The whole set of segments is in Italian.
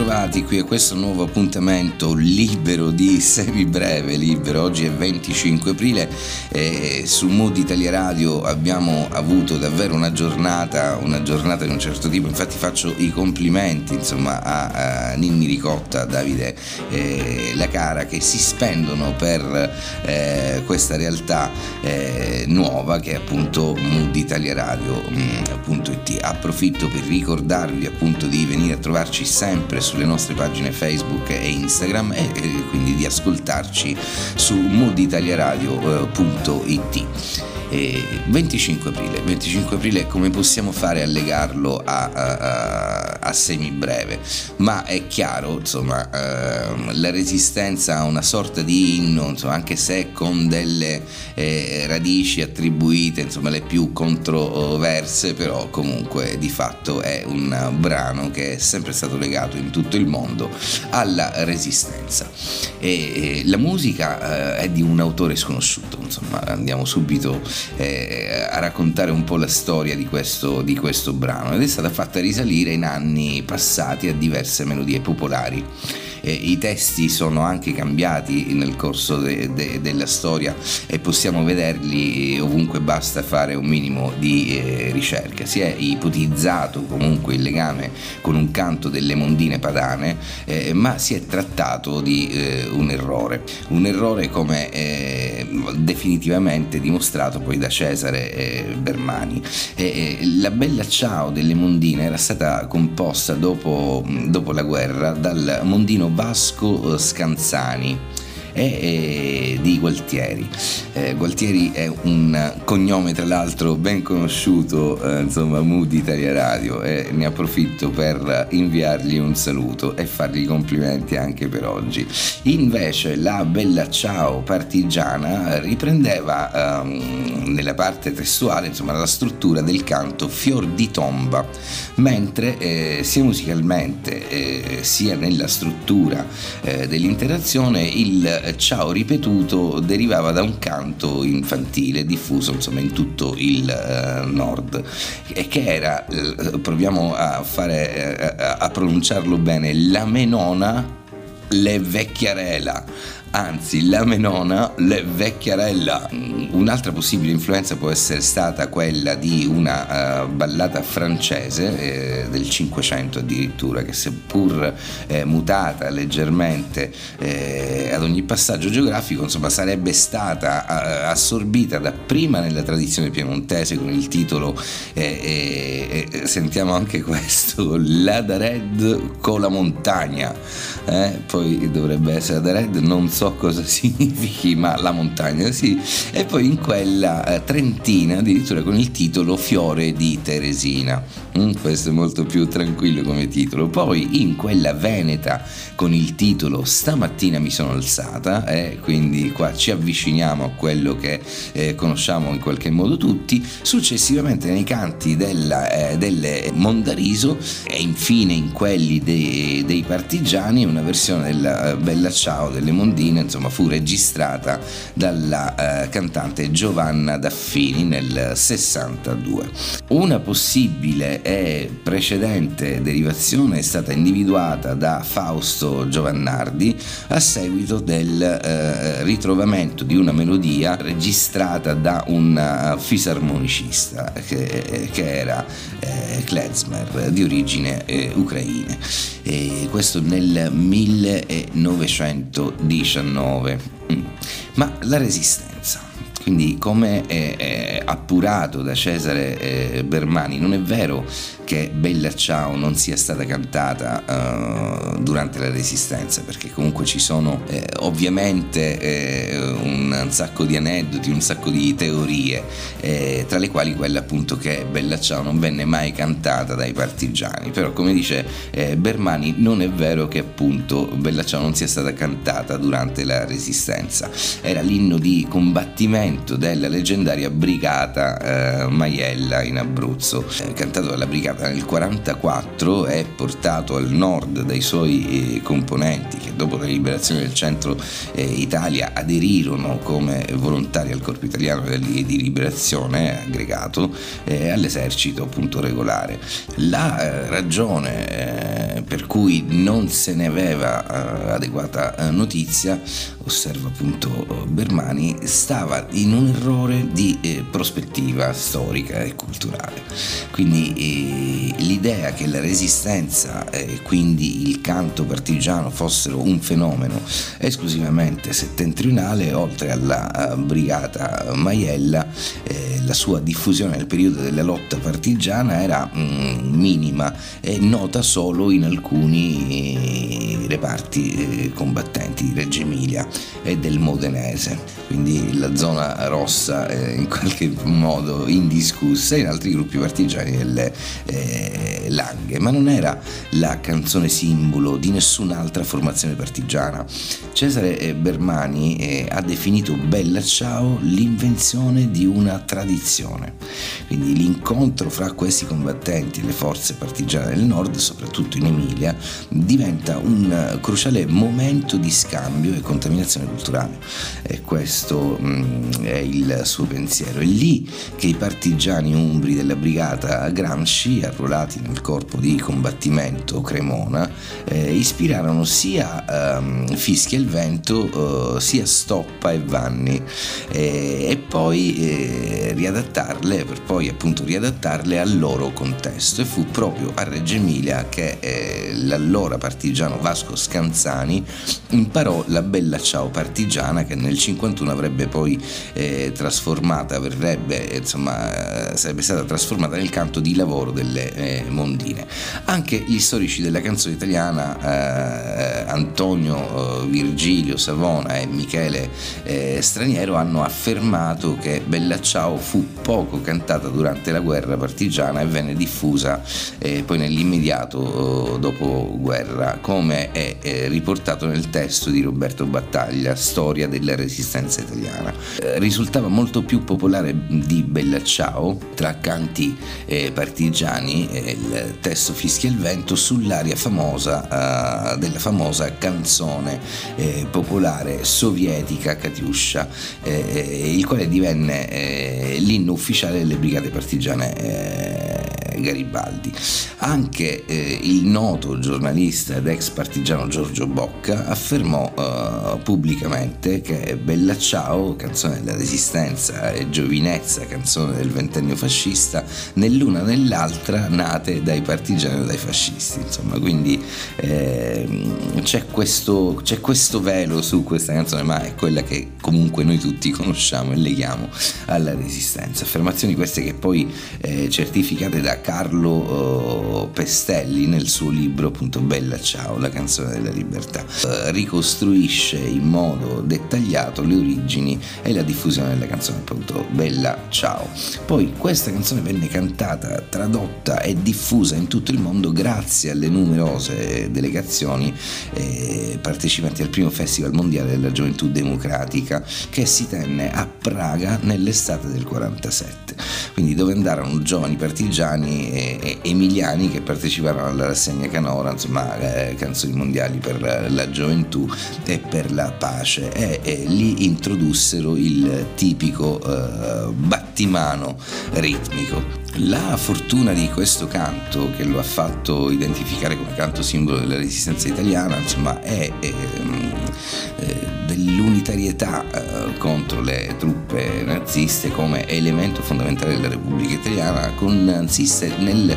bentrovati qui a questo nuovo appuntamento libero di semibreve libero. Oggi è 25 aprile e su Mood Italia Radio abbiamo avuto davvero una giornata, una giornata di un certo tipo. Infatti faccio i complimenti insomma a, a Ninni Ricotta, Davide eh, La Cara che si spendono per eh, questa realtà eh, nuova che è appunto Mood Italia Radio.it. Mm, Approfitto per ricordarvi appunto di venire a trovarci sempre sulle nostre pagine Facebook e Instagram e, quindi di ascoltarci su mooditaliaradio.it. 25 aprile. 25 aprile come possiamo fare a legarlo a, a semibreve? Ma è chiaro, insomma, eh, la resistenza ha una sorta di inno, insomma, anche se con delle eh, radici attribuite, insomma, le più controverse, però comunque di fatto è un brano che è sempre stato legato in tutto il mondo alla resistenza. E, e la musica eh, è di un autore sconosciuto, insomma, andiamo subito eh, a raccontare un po' la storia di questo, di questo brano ed è stata fatta risalire in anni passati a diverse melodie popolari eh, i testi sono anche cambiati nel corso de, de, della storia e possiamo vederli ovunque basta fare un minimo di eh, ricerca. Si è ipotizzato comunque il legame con un canto delle mondine padane, eh, ma si è trattato di eh, un errore, un errore come eh, definitivamente dimostrato poi da Cesare Bermani. la Bella Ciao delle mondine era stata composta dopo, dopo la guerra dal mondino Vasco Scanzani e, di Gualtieri. Eh, Gualtieri è un cognome tra l'altro ben conosciuto, eh, insomma, Mood Italia Radio e ne approfitto per inviargli un saluto e fargli complimenti anche per oggi. Invece la Bella Ciao partigiana riprendeva ehm, nella parte testuale, insomma, la struttura del canto Fior di tomba, mentre eh, sia musicalmente eh, sia nella struttura eh, dell'interazione il ciao ripetuto derivava da un canto infantile diffuso insomma in tutto il uh, nord. E che era, uh, proviamo a, fare, uh, a pronunciarlo bene, la menona le vecchiarela anzi la menona le vecchiarella. Un'altra possibile influenza può essere stata quella di una uh, ballata francese eh, del Cinquecento addirittura, che seppur eh, mutata leggermente eh, ad ogni passaggio geografico, insomma sarebbe stata uh, assorbita dapprima nella tradizione piemontese con il titolo, eh, eh, sentiamo anche questo, La da Red con la montagna, poi dovrebbe essere da Red, non so so cosa significhi, ma la montagna sì, e poi in quella eh, trentina addirittura con il titolo Fiore di Teresina. Mm, questo è molto più tranquillo come titolo. Poi in quella veneta con il titolo Stamattina mi sono alzata, eh, quindi qua ci avviciniamo a quello che eh, conosciamo in qualche modo tutti. Successivamente nei canti della, eh, del Mondariso e infine in quelli dei, dei partigiani una versione della eh, Bella Ciao delle Mondine insomma, fu registrata dalla eh, cantante Giovanna Daffini nel 62. Una possibile e precedente derivazione è stata individuata da Fausto Giovannardi a seguito del eh, ritrovamento di una melodia registrata da un uh, fisarmonicista che, che era eh, Klezmer di origine eh, ucraine. E questo nel 1919. Mm. Ma la resistenza quindi come è, appurato da Cesare eh, Bermani, non è vero che Bella Ciao non sia stata cantata uh, durante la Resistenza, perché comunque ci sono eh, ovviamente eh, un, un, sacco di aneddoti, un sacco di teorie, eh, tra le quali quella appunto che Bella Ciao non venne mai cantata dai partigiani, però come dice eh, Bermani non è vero che appunto Bella Ciao non sia stata cantata durante la Resistenza, era l'inno di combattimento della leggendaria brigata eh, Maiella in Abruzzo, cantato dalla brigata brigata nel 1944 è portato al nord dai suoi eh, componenti che dopo la liberazione del centro eh, Italia aderirono come volontari al corpo italiano di liberazione aggregato eh, all'esercito appunto regolare. La ragione per cui non se ne aveva adeguata notizia, osserva appunto Bermani, stava in un errore di prospettiva storica e culturale. Quindi eh, l'idea che la resistenza e eh, quindi il canto partigiano fossero un fenomeno esclusivamente settentrionale, oltre alla uh, brigata Maiella, eh, la sua diffusione nel periodo della lotta partigiana era mm, minima e nota solo in alcuni reparti eh, combattenti di Reggio Emilia e del Modenese, quindi la zona rossa eh, in qualche modo indiscussa in altri gruppi partigiani delle eh, Langhe, ma non era la canzone simbolo di nessun'altra formazione partigiana. Cesare Bermani ha definito Bella Ciao l'invenzione di una tradizione, quindi l'incontro fra questi combattenti e le forze partigiane del nord, soprattutto in Emilia, diventa un cruciale momento di scambio e contaminazione culturale. E questo mh, mm, è il suo pensiero. È lì che i partigiani umbri della brigata Gramsci, arruolati nel corpo di combattimento Cremona, eh, ispirarono sia ehm, Fischia il Vento eh, sia Stoppa e Vanni. Eh, e poi eh, riadattarle per poi appunto riadattarle al loro contesto. E fu proprio a Reggio Emilia che eh, l'allora partigiano Vasco Scanzani imparò la bella ciao partigiana che nel 51 avrebbe poi eh, trasformata verrebbe insomma sarebbe stata trasformata nel canto di lavoro delle eh, mondine. Anche gli storici della canzone italiana eh, Antonio eh, Virgilio Savona e Michele eh, Straniero hanno affermato che Bella Ciao fu poco cantata durante la guerra partigiana e venne diffusa eh, poi nell'immediato dopo guerra, come è riportato nel testo di Roberto Battaglia, Storia della resistenza italiana. risultava molto più popolare di Bella Ciao tra canti eh, partigiani, eh, il testo Fischia il vento sull'aria famosa eh, della famosa canzone eh, popolare sovietica Katiuscia, eh, eh, il quale divenne l'inno ufficiale delle brigate partigiane Garibaldi. Anche eh, il noto giornalista ed ex partigiano Giorgio Bocca affermò eh, pubblicamente che Bella Ciao, canzone della resistenza e giovinezza, canzone del ventennio fascista, nell'una nell'altra nate dai partigiani o dai fascisti. Insomma, quindi eh, c'è, questo, c'è questo velo su questa canzone, ma è quella che comunque noi tutti conosciamo e leghiamo alla resistenza. Affermazioni queste che poi eh, certificate da Carlo uh, Pestelli nel suo libro appunto Bella Ciao, la canzone della libertà. Uh, ricostruisce in modo dettagliato le origini e la diffusione della canzone appunto Bella Ciao. Poi questa canzone venne cantata, tradotta e diffusa in tutto il mondo grazie alle numerose delegazioni eh, partecipanti al primo Festival Mondiale della Gioventù Democratica che si tenne a Praga nell'estate del 47. Quindi dove andarono giovani partigiani e, emiliani che parteciparono alla rassegna canora, insomma eh, canzoni mondiali per la gioventù e per la pace e, e lì introdussero il tipico eh, battimano ritmico. La fortuna di questo canto, che lo ha fatto identificare come canto simbolo della resistenza italiana, insomma, è, è ehm, dell'unitarietà eh, contro le truppe naziste come elemento fondamentale della Repubblica Italiana, consiste nel,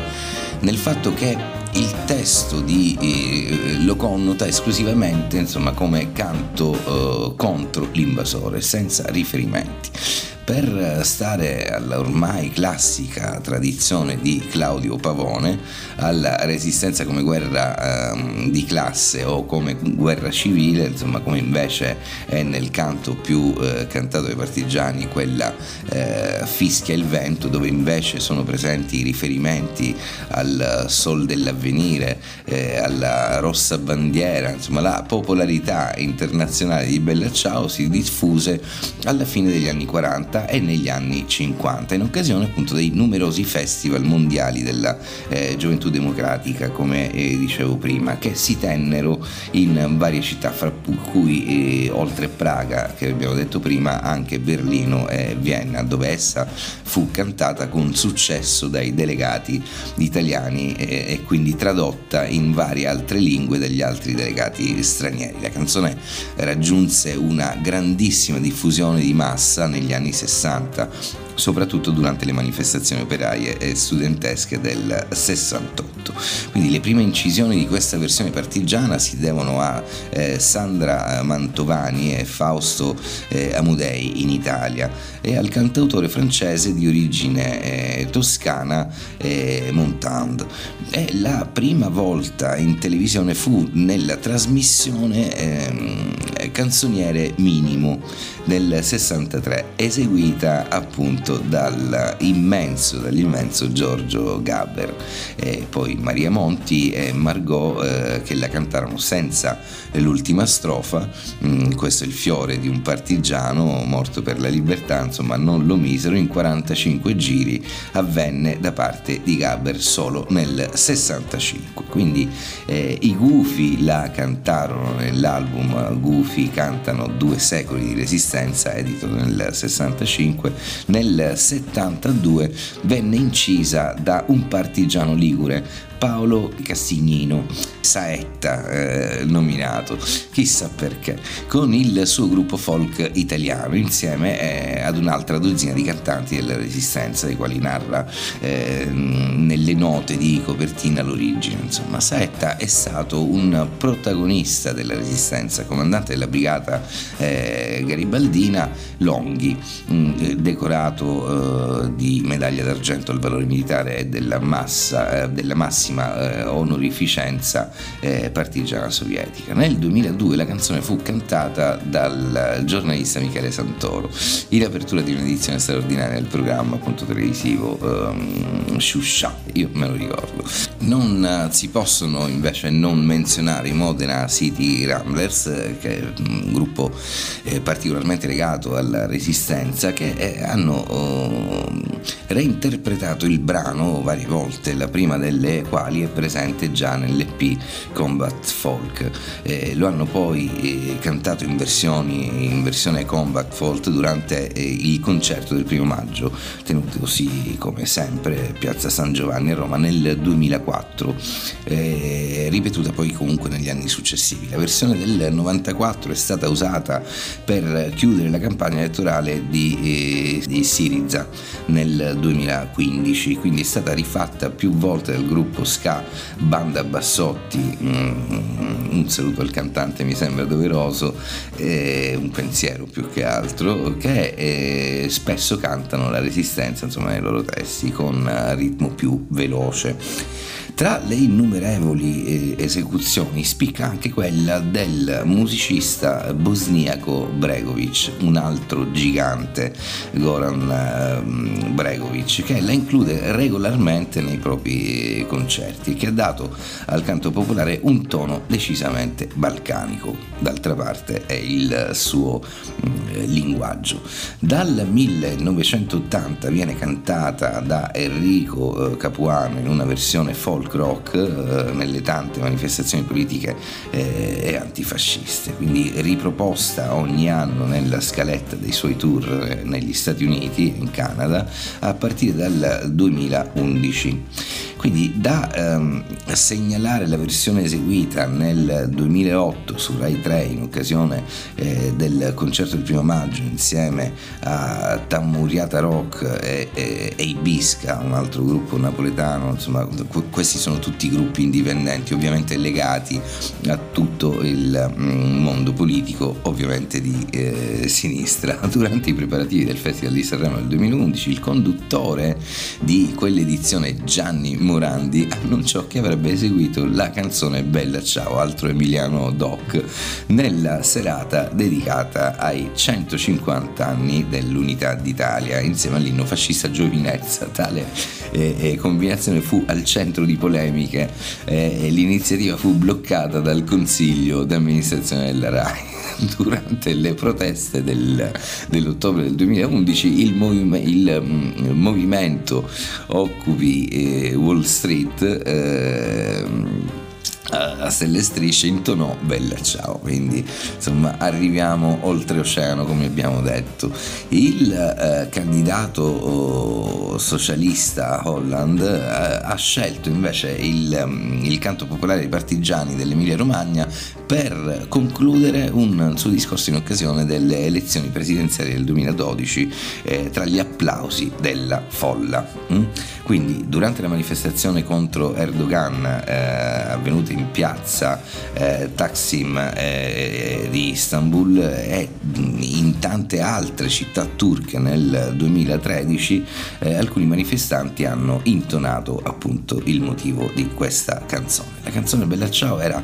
nel fatto che il testo di, eh, lo connota esclusivamente insomma, come canto eh, contro l'invasore, senza riferimenti per stare alla ormai classica tradizione di Claudio Pavone, alla resistenza come guerra eh, di classe o come guerra civile, insomma come invece è nel canto più eh, cantato dai partigiani, quella eh, Fischia il vento, dove invece sono presenti i riferimenti al Sol dell'avvenire, eh, alla rossa bandiera, insomma la popolarità internazionale di Bella Ciao si diffuse alla fine degli anni 40 60 e negli anni 50, in occasione appunto dei numerosi festival mondiali della eh, gioventù democratica, come eh, dicevo prima, che si tennero in varie città, fra cui eh, oltre Praga, che abbiamo detto prima, anche Berlino e Vienna, dove essa fu cantata con successo dai delegati italiani e, quindi tradotta in varie altre lingue dagli altri delegati stranieri. La canzone raggiunse una grandissima diffusione di massa negli anni 60 soprattutto durante le manifestazioni operaie e studentesche del 68. Quindi le prime incisioni di questa versione partigiana si devono a eh, Sandra Mantovani e Fausto eh, Amudei in Italia e al cantautore francese di origine eh, toscana eh, Montand. E la prima volta in televisione fu nella trasmissione ehm, Canzoniere Minimo del 63, eseguita appunto dall'immenso, dall'immenso Giorgio Gabber. E poi Maria Monti e Margot eh, che la cantarono senza l'ultima strofa, mm, questo è il fiore di un partigiano morto per la libertà, insomma non lo misero, in 45 giri avvenne da parte di Gabber solo nel 65. Quindi eh, i Gufi la cantarono nell'album Gufi cantano due secoli di resistenza, edito nel 65, nel 72 venne incisa da un partigiano ligure Paolo Castignino, Saetta eh, nominato, chissà perché, con il suo gruppo folk italiano insieme eh, ad un'altra dozzina di cantanti della Resistenza, dei quali narra eh, nelle note di copertina l'origine. Insomma, Saetta è stato un protagonista della Resistenza, comandante della brigata eh, garibaldina Longhi, mh, decorato eh, di medaglia d'argento al valore militare della, massa, eh, della massima massima eh, onorificenza eh, partigiana sovietica. Nel 2002 la canzone fu cantata dal giornalista Michele Santoro in apertura di un'edizione straordinaria del programma appunto televisivo um, Shusha, io me lo ricordo. Non uh, si possono invece non menzionare i Modena City Ramblers, eh, che è un gruppo eh, particolarmente legato alla resistenza, che eh, hanno uh, reinterpretato il brano varie volte, la prima delle quali è presente già nell'EP Combat Folk. Eh, lo hanno poi eh, cantato in, versioni, in versione Combat Folk durante eh, il concerto del primo maggio, tenutosi come sempre Piazza San Giovanni a Roma nel 2004, eh, ripetuta poi comunque negli anni successivi. La versione del 94 è stata usata per chiudere la campagna elettorale di, eh, di Siriza nel 2015, quindi è stata rifatta più volte dal gruppo Ska Banda Bassotti, mm, un saluto al cantante mi sembra doveroso, un pensiero più che altro, che eh, spesso cantano la resistenza insomma, nei loro testi con ritmo più veloce. Tra le innumerevoli eh, esecuzioni spicca anche quella del musicista bosniaco Bregovic, un altro gigante, Goran ehm, Bregovic, che la include regolarmente nei propri concerti che ha dato al canto popolare un tono decisamente balcanico. D'altra parte è il suo mm, linguaggio. Dal 1980 viene cantata da Enrico eh, Capuano in una versione folk rock eh, nelle tante manifestazioni politiche eh, e antifasciste, quindi riproposta ogni anno nella scaletta dei suoi tour eh, negli Stati Uniti e in Canada a partire dal 2011. Quindi da ehm, segnalare la versione eseguita nel 2008 su Rai 3 in occasione eh, del concerto del primo maggio insieme a Tammuriata Rock e, e, e Ibisca, un altro gruppo napoletano, insomma questi sono tutti gruppi indipendenti ovviamente legati a tutto il mm, mondo politico ovviamente di eh, sinistra. Durante i preparativi del Festival di Sanremo del 2011 il conduttore di quell'edizione Gianni Morandi annunciò che avrebbe eseguito la canzone Bella Ciao, altro Emiliano Doc, nella serata dedicata ai 150 anni dell'Unità d'Italia, insieme all'inno fascista Giovinezza. Tale eh, eh, combinazione fu al centro di polemiche eh, e l'iniziativa fu bloccata dal Consiglio d'amministrazione della RAI. durante le proteste del, dell'ottobre del 2011 il, movime, il, mm, movimento Occupi eh, Wall Street eh, a stelle strisce intonò Bella Ciao, quindi insomma arriviamo oltreoceano come abbiamo detto. Il eh, candidato oh, socialista Holland eh, ha scelto invece il, mm, il, canto popolare dei partigiani dell'Emilia Romagna per concludere un suo discorso in occasione delle elezioni presidenziali del 2012 eh, tra gli applausi della folla. Mm? Quindi durante la manifestazione contro Erdogan eh, avvenuta in piazza eh, Taksim eh, di Istanbul e in tante altre città turche nel 2013 eh, alcuni manifestanti hanno intonato appunto il motivo di questa canzone. La canzone Bella Ciao era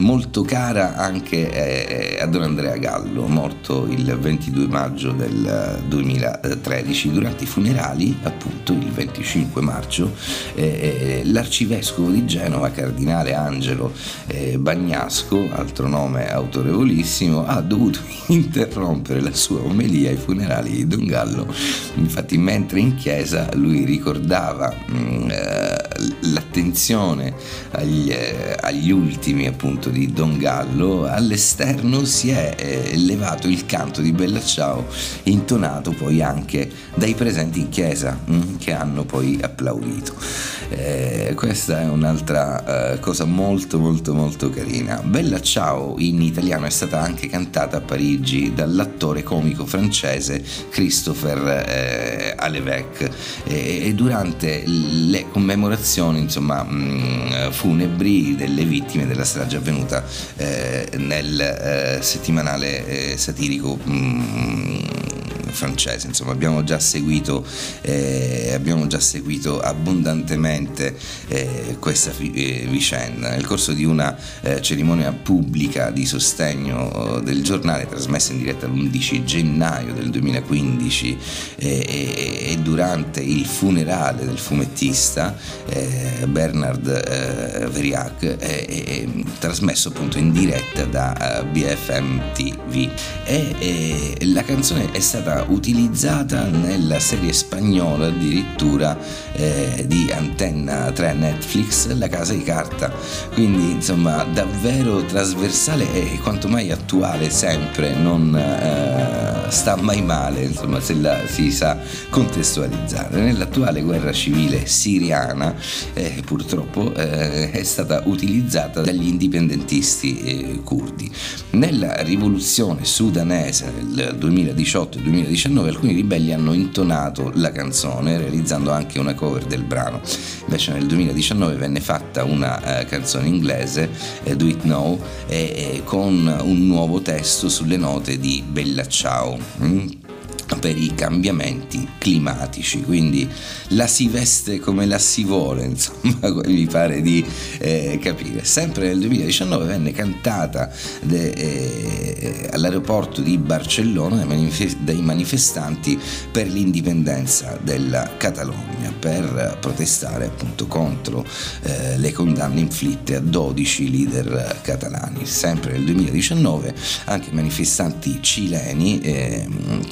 molto cara anche eh, a Don Andrea Gallo, morto il 22 maggio del 2013 durante i funerali, appunto il 25 maggio, eh, eh, l'arcivescovo di Genova, cardinale Angelo eh, Bagnasco, altro nome autorevolissimo, ha dovuto interrompere la sua omelia ai funerali di Don Gallo. Infatti mentre in chiesa lui ricordava mh, mm, eh, l'attenzione agli, agli ultimi appunto di Don Gallo, all'esterno si è eh, elevato il canto di Bella Ciao, intonato poi anche dai presenti in chiesa, mm, che hanno poi applaudito. Eh, questa è un'altra eh, cosa molto molto molto carina. Bella Ciao in italiano è stata anche cantata a Parigi dall'attore comico francese Christopher eh, Alevec e durante le commemorazioni insomma, mh, mm, funebri delle vittime della strage avvenuta eh, nel eh, settimanale eh, satirico mh, mm, francese. Insomma, abbiamo già seguito, eh, abbiamo già seguito abbondantemente eh, questa eh, vicenda. Nel corso di una eh, cerimonia pubblica di sostegno eh, del giornale, trasmessa in diretta l'11 gennaio del 2015 eh, e durante il funerale del fumettista Bernard Veriac, trasmesso appunto in diretta da BFM TV. E la canzone è stata utilizzata nella serie spagnola addirittura eh, di Antenna 3 Netflix La Casa di Carta. Quindi insomma davvero trasversale e quanto mai attuale sempre non sta mai male insomma se la si sa contestualizzare nell'attuale guerra civile siriana eh, purtroppo eh, è stata utilizzata dagli indipendentisti eh, curdi nella rivoluzione sudanese del 2018-2019 2019 alcuni ribelli hanno intonato la canzone realizzando anche una cover del brano. Invece nel 2019 venne fatta una uh, canzone inglese, uh, Do It Now, eh, con un nuovo testo sulle note di Bella Ciao. Mm? Per i cambiamenti climatici, quindi la si veste come la si vuole, insomma, mi pare di eh, capire. Sempre nel 2019 venne cantata de, eh, all'aeroporto di Barcellona dai manifestanti per l'indipendenza della Catalogna, per protestare appunto contro eh, le condanne inflitte a 12 leader catalani. Sempre nel 2019 anche i manifestanti cileni ehm,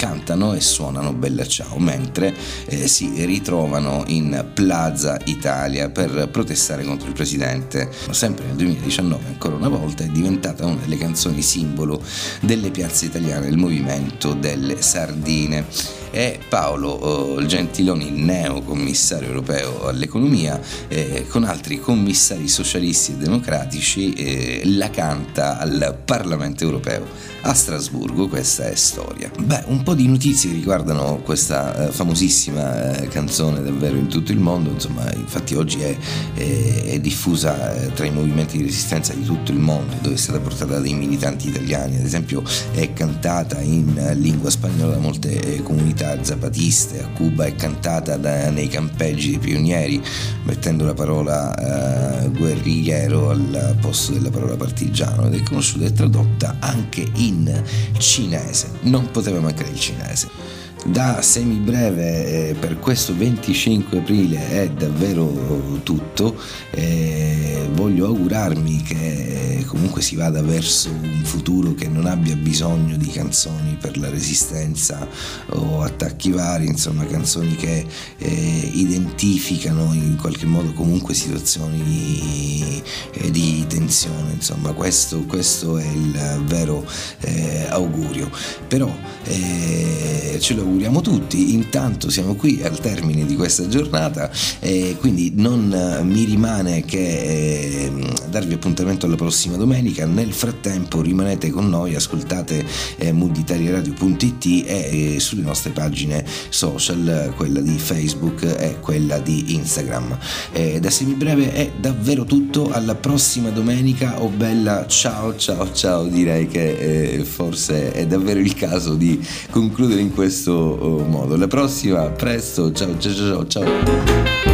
e suonano Bella Ciao, mentre eh, si ritrovano in Plaza Italia per protestare contro il presidente. Sempre nel 2019, ancora una volta, è diventata una delle canzoni simbolo delle piazze italiane del movimento delle sardine e Paolo eh, Gentiloni, il neo commissario europeo all'economia, eh, con altri commissari socialisti e democratici, eh, la canta al Parlamento europeo a Strasburgo, questa è storia. Beh, un po' di notizie riguardano questa eh, famosissima eh, canzone davvero in tutto il mondo, insomma, infatti oggi è, è, è diffusa eh, tra i movimenti di resistenza di tutto il mondo, dove è stata portata dai militanti italiani, ad esempio è cantata in lingua spagnola da molte comunità comunità zapatiste a Cuba è cantata da, nei campeggi dei pionieri, mettendo la parola uh, guerrigliero al posto della parola partigiano ed è conosciuta e tradotta anche in cinese. Non poteva mancare il cinese da semibreve eh, per questo 25 aprile è davvero tutto eh, voglio augurarmi che comunque si vada verso un futuro che non abbia bisogno di canzoni per la resistenza o attacchi vari insomma canzoni che eh, identificano in qualche modo comunque situazioni di, eh, di tensione insomma questo, questo, è il vero eh, augurio. Però eh, ce lo auguriamo tutti. Intanto siamo qui al termine di questa giornata e quindi non eh, mi rimane che eh, darvi appuntamento alla prossima domenica. Nel frattempo rimanete con noi, ascoltate eh, muditariaradio.it e eh, sulle nostre pagine social, quella di Facebook e quella di Instagram. Eh, da semibreve è davvero tutto, alla prossima domenica, oh bella, ciao ciao ciao, direi che eh, forse è davvero il caso di concludere in questo modo. La prossima, presto, ciao ciao ciao ciao.